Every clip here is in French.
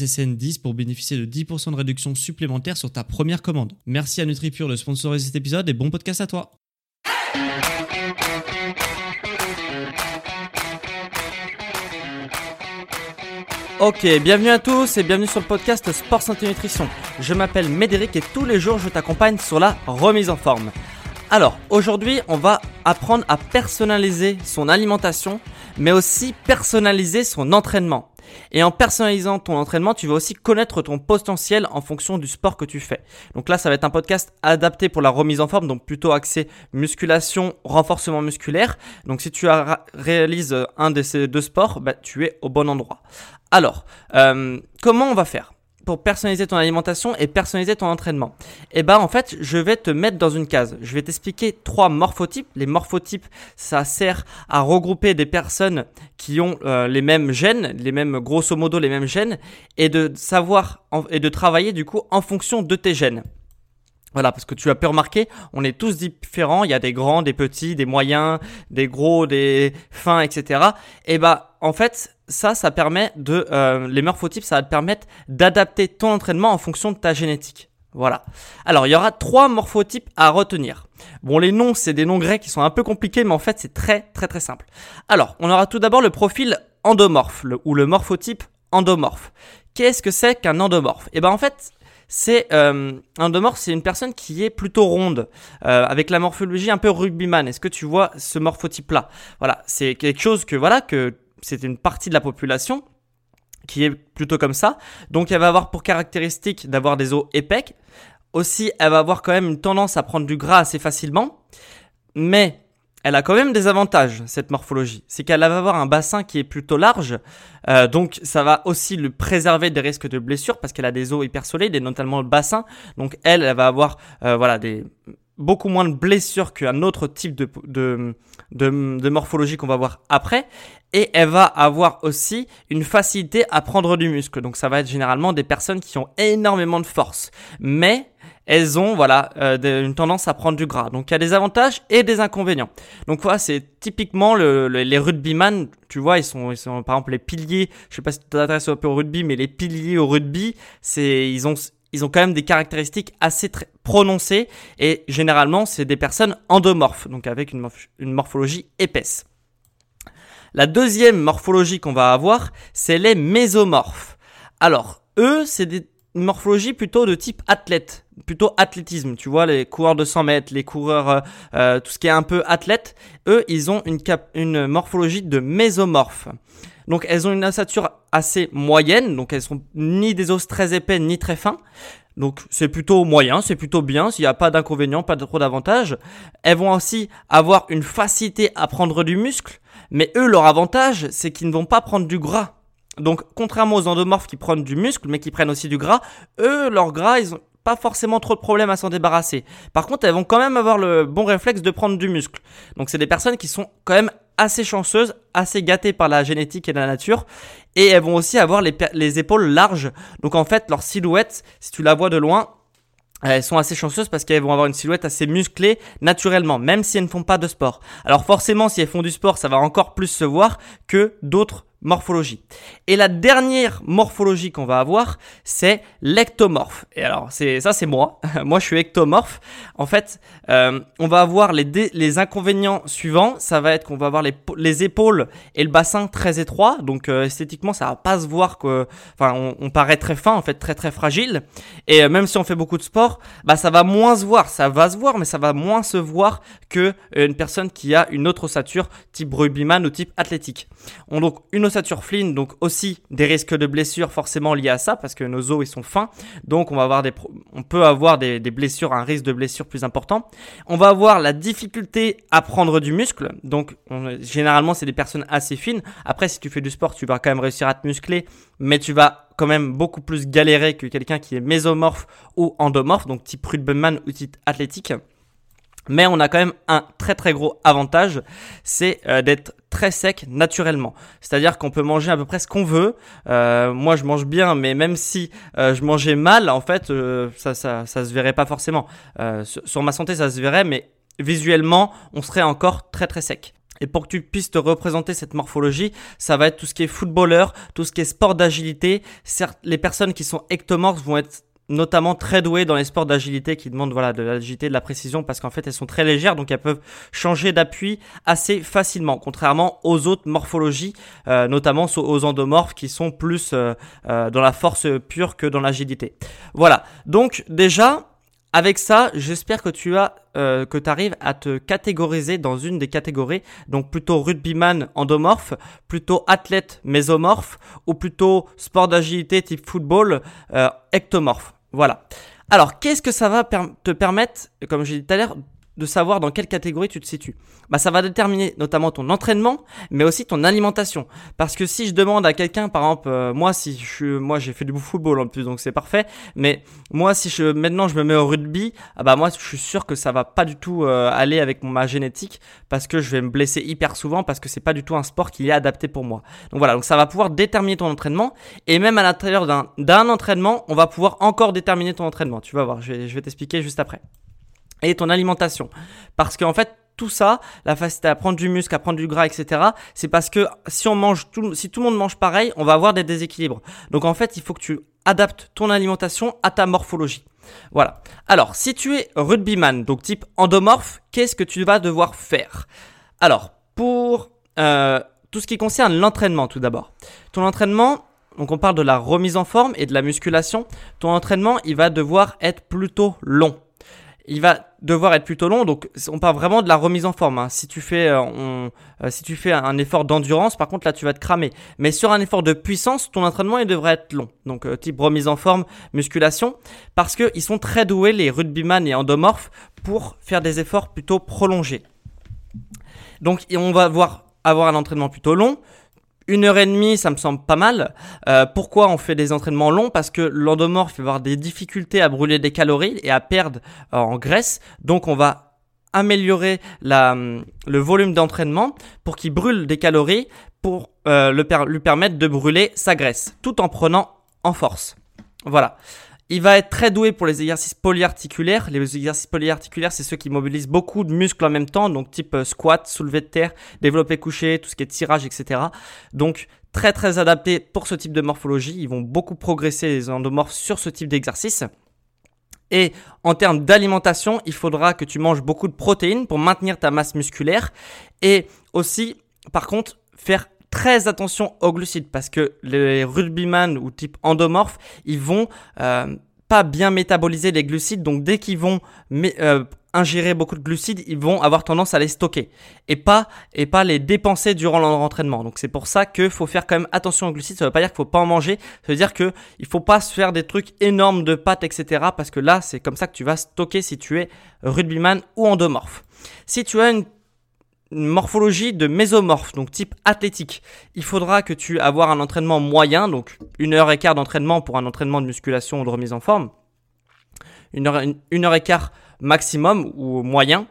SSN10 pour bénéficier de 10% de réduction supplémentaire sur ta première commande. Merci à NutriPure de sponsoriser cet épisode et bon podcast à toi. Ok, bienvenue à tous et bienvenue sur le podcast Sport Santé Nutrition. Je m'appelle Médéric et tous les jours je t'accompagne sur la remise en forme. Alors, aujourd'hui, on va apprendre à personnaliser son alimentation, mais aussi personnaliser son entraînement. Et en personnalisant ton entraînement, tu vas aussi connaître ton potentiel en fonction du sport que tu fais. Donc là, ça va être un podcast adapté pour la remise en forme, donc plutôt axé musculation, renforcement musculaire. Donc si tu réalises un de ces deux sports, bah, tu es au bon endroit. Alors, euh, comment on va faire? Pour personnaliser ton alimentation et personnaliser ton entraînement Eh ben en fait, je vais te mettre dans une case. Je vais t'expliquer trois morphotypes. Les morphotypes, ça sert à regrouper des personnes qui ont euh, les mêmes gènes, les mêmes grosso modo les mêmes gènes et de savoir et de travailler du coup en fonction de tes gènes. Voilà, parce que tu as pu remarquer, on est tous différents. Il y a des grands, des petits, des moyens, des gros, des fins, etc. Et bah, en fait, ça, ça permet de, euh, les morphotypes, ça va te permettre d'adapter ton entraînement en fonction de ta génétique. Voilà. Alors, il y aura trois morphotypes à retenir. Bon, les noms, c'est des noms grecs qui sont un peu compliqués, mais en fait, c'est très, très, très simple. Alors, on aura tout d'abord le profil endomorphe, ou le morphotype endomorphe. Qu'est-ce que c'est qu'un endomorphe? Eh ben, en fait, c'est euh, un c'est une personne qui est plutôt ronde, euh, avec la morphologie un peu rugbyman. Est-ce que tu vois ce morphotype-là? Voilà, c'est quelque chose que voilà que c'est une partie de la population qui est plutôt comme ça. Donc elle va avoir pour caractéristique d'avoir des os épais. Aussi, elle va avoir quand même une tendance à prendre du gras assez facilement. Mais elle a quand même des avantages, cette morphologie. C'est qu'elle va avoir un bassin qui est plutôt large, euh, donc ça va aussi le préserver des risques de blessures parce qu'elle a des os hyper solides et notamment le bassin. Donc elle, elle va avoir euh, voilà des beaucoup moins de blessures qu'un autre type de, de, de, morphologie qu'on va voir après. Et elle va avoir aussi une facilité à prendre du muscle. Donc ça va être généralement des personnes qui ont énormément de force. Mais elles ont voilà euh, une tendance à prendre du gras. Donc il y a des avantages et des inconvénients. Donc voilà, c'est typiquement le, les rugbyman, tu vois, ils sont, ils sont par exemple les piliers. Je sais pas si tu t'intéresses un peu au rugby, mais les piliers au rugby, c'est ils ont ils ont quand même des caractéristiques assez très prononcées et généralement c'est des personnes endomorphes, donc avec une, morphologie épaisse. La deuxième morphologie qu'on va avoir, c'est les mésomorphes. Alors, eux, c'est des morphologies plutôt de type athlète, plutôt athlétisme. Tu vois, les coureurs de 100 mètres, les coureurs, euh, euh, tout ce qui est un peu athlète, eux, ils ont une, cap une morphologie de mésomorphe. Donc elles ont une ossature assez moyenne, donc elles sont ni des os très épais ni très fins. Donc c'est plutôt moyen, c'est plutôt bien, s'il n'y a pas d'inconvénients, pas de trop d'avantages. Elles vont aussi avoir une facilité à prendre du muscle, mais eux leur avantage c'est qu'ils ne vont pas prendre du gras. Donc contrairement aux endomorphes qui prennent du muscle mais qui prennent aussi du gras, eux leur gras ils ont pas forcément trop de problèmes à s'en débarrasser. Par contre, elles vont quand même avoir le bon réflexe de prendre du muscle. Donc c'est des personnes qui sont quand même assez chanceuses, assez gâtées par la génétique et la nature. Et elles vont aussi avoir les, les épaules larges. Donc en fait, leur silhouette, si tu la vois de loin, elles sont assez chanceuses parce qu'elles vont avoir une silhouette assez musclée naturellement, même si elles ne font pas de sport. Alors forcément, si elles font du sport, ça va encore plus se voir que d'autres morphologie. Et la dernière morphologie qu'on va avoir, c'est l'ectomorphe. Et alors, c'est ça, c'est moi. moi, je suis ectomorphe. En fait, euh, on va avoir les, les inconvénients suivants. Ça va être qu'on va avoir les, les, épaules et le bassin très étroits. Donc, euh, esthétiquement, ça va pas se voir que, enfin, on, on, paraît très fin, en fait, très très fragile. Et euh, même si on fait beaucoup de sport, bah, ça va moins se voir. Ça va se voir, mais ça va moins se voir que une personne qui a une autre ossature, type rugbyman ou type athlétique. On donc une ossature donc aussi des risques de blessures forcément liés à ça, parce que nos os ils sont fins, donc on va avoir des, on peut avoir des, blessures, un risque de blessure plus important. On va avoir la difficulté à prendre du muscle, donc généralement c'est des personnes assez fines. Après si tu fais du sport, tu vas quand même réussir à te muscler, mais tu vas quand même beaucoup plus galérer que quelqu'un qui est mésomorphe ou endomorphe, donc type rugbyman ou type athlétique. Mais on a quand même un très très gros avantage, c'est euh, d'être très sec naturellement. C'est-à-dire qu'on peut manger à peu près ce qu'on veut. Euh, moi, je mange bien, mais même si euh, je mangeais mal, en fait, ça, ça, ça se verrait pas forcément. Sur, sur ma santé, ça se verrait, mais visuellement, on serait encore très très sec. Et pour que tu puisses te représenter cette morphologie, ça va être tout ce qui est footballeur, tout ce qui est sport d'agilité. Certes, les personnes qui sont ectomorphes vont être notamment très douées dans les sports d'agilité qui demandent voilà de l'agilité, de la précision parce qu'en fait elles sont très légères donc elles peuvent changer d'appui assez facilement contrairement aux autres morphologies euh, notamment aux endomorphes qui sont plus euh, euh, dans la force pure que dans l'agilité. Voilà. Donc déjà avec ça, j'espère que tu as que tu arrives à te catégoriser dans une des catégories, donc plutôt rugbyman endomorphe, plutôt athlète mésomorphe ou plutôt sport d'agilité type football ectomorphe. Voilà. Alors, qu'est-ce que ça va te permettre, comme j'ai dit tout à l'heure, de savoir dans quelle catégorie tu te situes. Bah, ça va déterminer notamment ton entraînement, mais aussi ton alimentation. Parce que si je demande à quelqu'un, par exemple, euh, moi, si je moi, j'ai fait du football en plus, donc c'est parfait. Mais moi, si je, maintenant, je me mets au rugby, ah bah, moi, je suis sûr que ça va pas du tout euh, aller avec ma génétique, parce que je vais me blesser hyper souvent, parce que c'est pas du tout un sport qui est adapté pour moi. Donc voilà, donc ça va pouvoir déterminer ton entraînement, et même à l'intérieur d'un entraînement, on va pouvoir encore déterminer ton entraînement. Tu vas voir, je vais, je vais t'expliquer juste après et ton alimentation. Parce qu'en fait, tout ça, la facilité à prendre du muscle, à prendre du gras, etc., c'est parce que si on mange tout, si tout le monde mange pareil, on va avoir des déséquilibres. Donc en fait, il faut que tu adaptes ton alimentation à ta morphologie. Voilà. Alors, si tu es rugbyman, donc type endomorphe, qu'est-ce que tu vas devoir faire? Alors, pour euh, tout ce qui concerne l'entraînement, tout d'abord. Ton entraînement, donc on parle de la remise en forme et de la musculation. Ton entraînement, il va devoir être plutôt long il va devoir être plutôt long. Donc, on parle vraiment de la remise en forme. Hein. Si tu fais, euh, euh, si tu fais un effort d'endurance, par contre, là, tu vas te cramer. Mais sur un effort de puissance, ton entraînement, il devrait être long. Donc, euh, type remise en forme, musculation, parce qu'ils sont très doués, les rugbyman et endomorphes, pour faire des efforts plutôt prolongés. Donc, on va voir avoir un entraînement plutôt long une heure et demie, ça me semble pas mal. Euh, pourquoi on fait des entraînements longs? Parce que l'endomorphe va avoir des difficultés à brûler des calories et à perdre euh, en graisse. Donc on va améliorer le volume d'entraînement pour qu'il brûle des calories pour euh, lui permettre de brûler sa graisse tout en prenant en force. Voilà. Il va être très doué pour les exercices polyarticulaires. Les exercices polyarticulaires, c'est ceux qui mobilisent beaucoup de muscles en même temps, donc type euh, squat, soulevé de terre, développé couché, tout ce qui est tirage, etc. Donc très très adapté pour ce type de morphologie. Ils vont beaucoup progresser les endomorphes sur ce type d'exercice. Et en termes d'alimentation, il faudra que tu manges beaucoup de protéines pour maintenir ta masse musculaire. Et aussi, par contre, faire très attention aux glucides parce que les rugbyman ou type endomorphe, ils vont euh, pas bien métaboliser les glucides. Donc dès qu'ils vont euh, ingérer beaucoup de glucides, ils vont avoir tendance à les stocker et pas et pas les dépenser durant leur entraînement. Donc c'est pour ça qu'il faut faire quand même attention aux glucides. Ça veut pas dire qu'il faut pas en manger. Ça veut dire que il faut pas se faire des trucs énormes de pâtes, etc. Parce que là, c'est comme ça que tu vas stocker si tu es rugbyman ou endomorphe. Si tu as une morphologie de mésomorphe, donc type athlétique. Il faudra que tu avoir un entraînement moyen, donc une heure et quart d'entraînement pour un entraînement de musculation ou de remise en forme. Une heure, une heure et quart maximum ou moyen.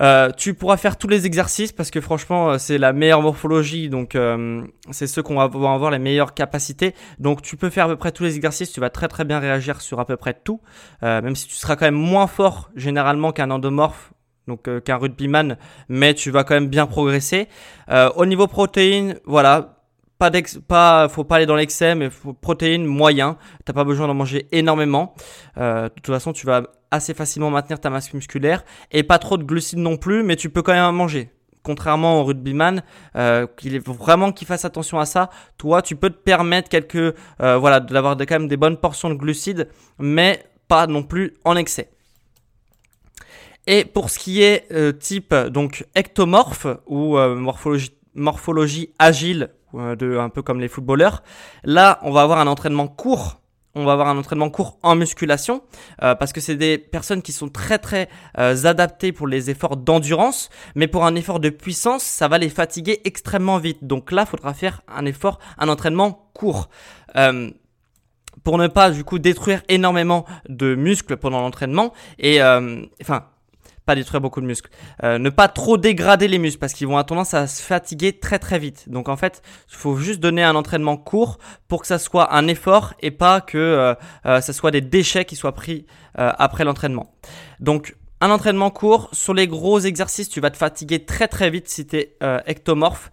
Euh, tu pourras faire tous les exercices parce que franchement euh, c'est la meilleure morphologie donc euh, c'est ceux qu'on va avoir les meilleures capacités donc tu peux faire à peu près tous les exercices tu vas très très bien réagir sur à peu près tout même si tu seras quand même moins fort généralement qu'un endomorphe donc euh, qu'un rugbyman, mais tu vas quand même bien progresser. Euh, au niveau protéines, voilà, pas d'ex, pas, faut pas aller dans l'excès, mais faut protéines moyen. T'as pas besoin d'en manger énormément. Euh, de toute façon, tu vas assez facilement maintenir ta masse musculaire et pas trop de glucides non plus, mais tu peux quand même en manger. Contrairement au rugbyman, euh, qu'il est vraiment qu'il fasse attention à ça. Toi, tu peux te permettre quelques, euh, voilà, d'avoir quand même des bonnes portions de glucides, mais pas non plus en excès. Et pour ce qui est euh, type donc ectomorphe ou euh, morphologie, morphologie agile, euh, de, un peu comme les footballeurs, là on va avoir un entraînement court. On va avoir un entraînement court en musculation parce que c'est des personnes qui sont très très adaptées pour les efforts d'endurance, mais pour un effort de puissance, ça va les fatiguer extrêmement vite. Donc là, il faudra faire un effort, un entraînement court pour ne pas du coup détruire énormément de muscles pendant l'entraînement et enfin pas détruire beaucoup de muscles. Euh, ne pas trop dégrader les muscles parce qu'ils vont avoir tendance à se fatiguer très très vite. Donc en fait, il faut juste donner un entraînement court pour que ça soit un effort et pas que euh, euh, ça soit des déchets qui soient pris après l'entraînement. Donc un entraînement court, sur les gros exercices, tu vas te fatiguer très très vite si tu ectomorphe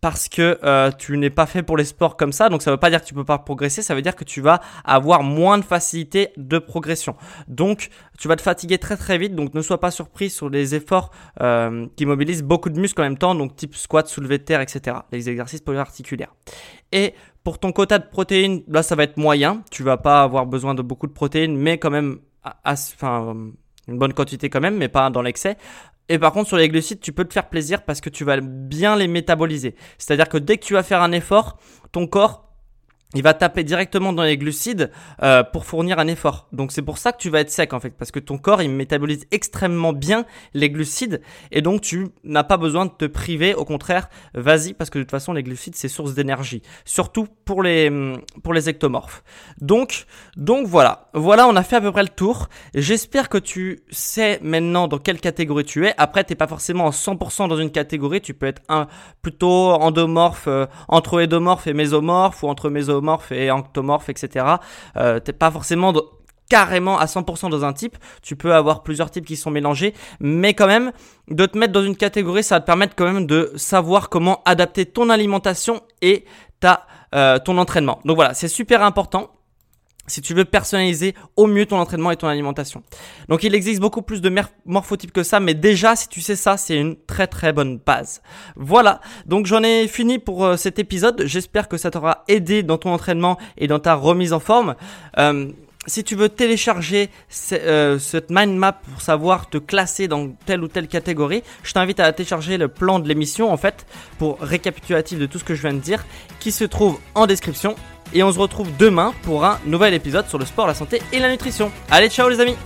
parce que euh, tu n'es pas fait pour les sports comme ça. Donc ça ne veut pas dire que tu peux pas progresser, ça veut dire que tu vas avoir moins de facilité de progression. Donc tu vas te fatiguer très très vite. Donc ne sois pas surpris sur les efforts euh, qui mobilisent beaucoup de muscles en même temps, donc type squat, soulevé de terre, etc. Les exercices polyarticulaires. Et pour ton quota de protéines, là ça va être moyen. Tu vas pas avoir besoin de beaucoup de protéines, mais quand même, enfin une bonne quantité quand même, mais pas dans l'excès. Et par contre, sur les glucides, tu peux te faire plaisir parce que tu vas bien les métaboliser. C'est-à-dire que dès que tu vas faire un effort, ton corps il va taper directement dans les glucides euh, pour fournir un effort. Donc c'est pour ça que tu vas être sec en fait, parce que ton corps il métabolise extrêmement bien les glucides et donc tu n'as pas besoin de te priver. Au contraire, vas-y parce que de toute façon les glucides c'est source d'énergie, surtout pour les hum, pour les ectomorphes. Donc donc voilà, voilà on a fait à peu près le tour. J'espère que tu sais maintenant dans quelle catégorie tu es. Après t'es pas forcément en 100% dans une catégorie, tu peux être un plutôt endomorphe, euh, entre endomorphe et mésomorphe ou entre mésomorphe et enctomorphe, etc. Euh, t'es pas forcément carrément à 100% dans un type. Tu peux avoir plusieurs types qui sont mélangés, mais quand même, de te mettre dans une catégorie, ça va te permettre quand même de savoir comment adapter ton alimentation et euh, ton entraînement. Donc voilà, c'est super important si tu veux personnaliser au mieux ton entraînement et ton alimentation. Donc il existe beaucoup plus de morphotypes que ça, mais déjà si tu sais ça, c'est une très très bonne base. Voilà, donc j'en ai fini pour euh, cet épisode. J'espère que ça t'aura aidé dans ton entraînement et dans ta remise en forme. Euh, si tu veux télécharger euh, cette mind map pour savoir te classer dans telle ou telle catégorie, je t'invite à télécharger le plan de l'émission en fait pour récapitulatif de tout ce que je viens de dire qui se trouve en description et on se retrouve demain pour un nouvel épisode sur le sport, la santé et la nutrition. Allez, ciao les amis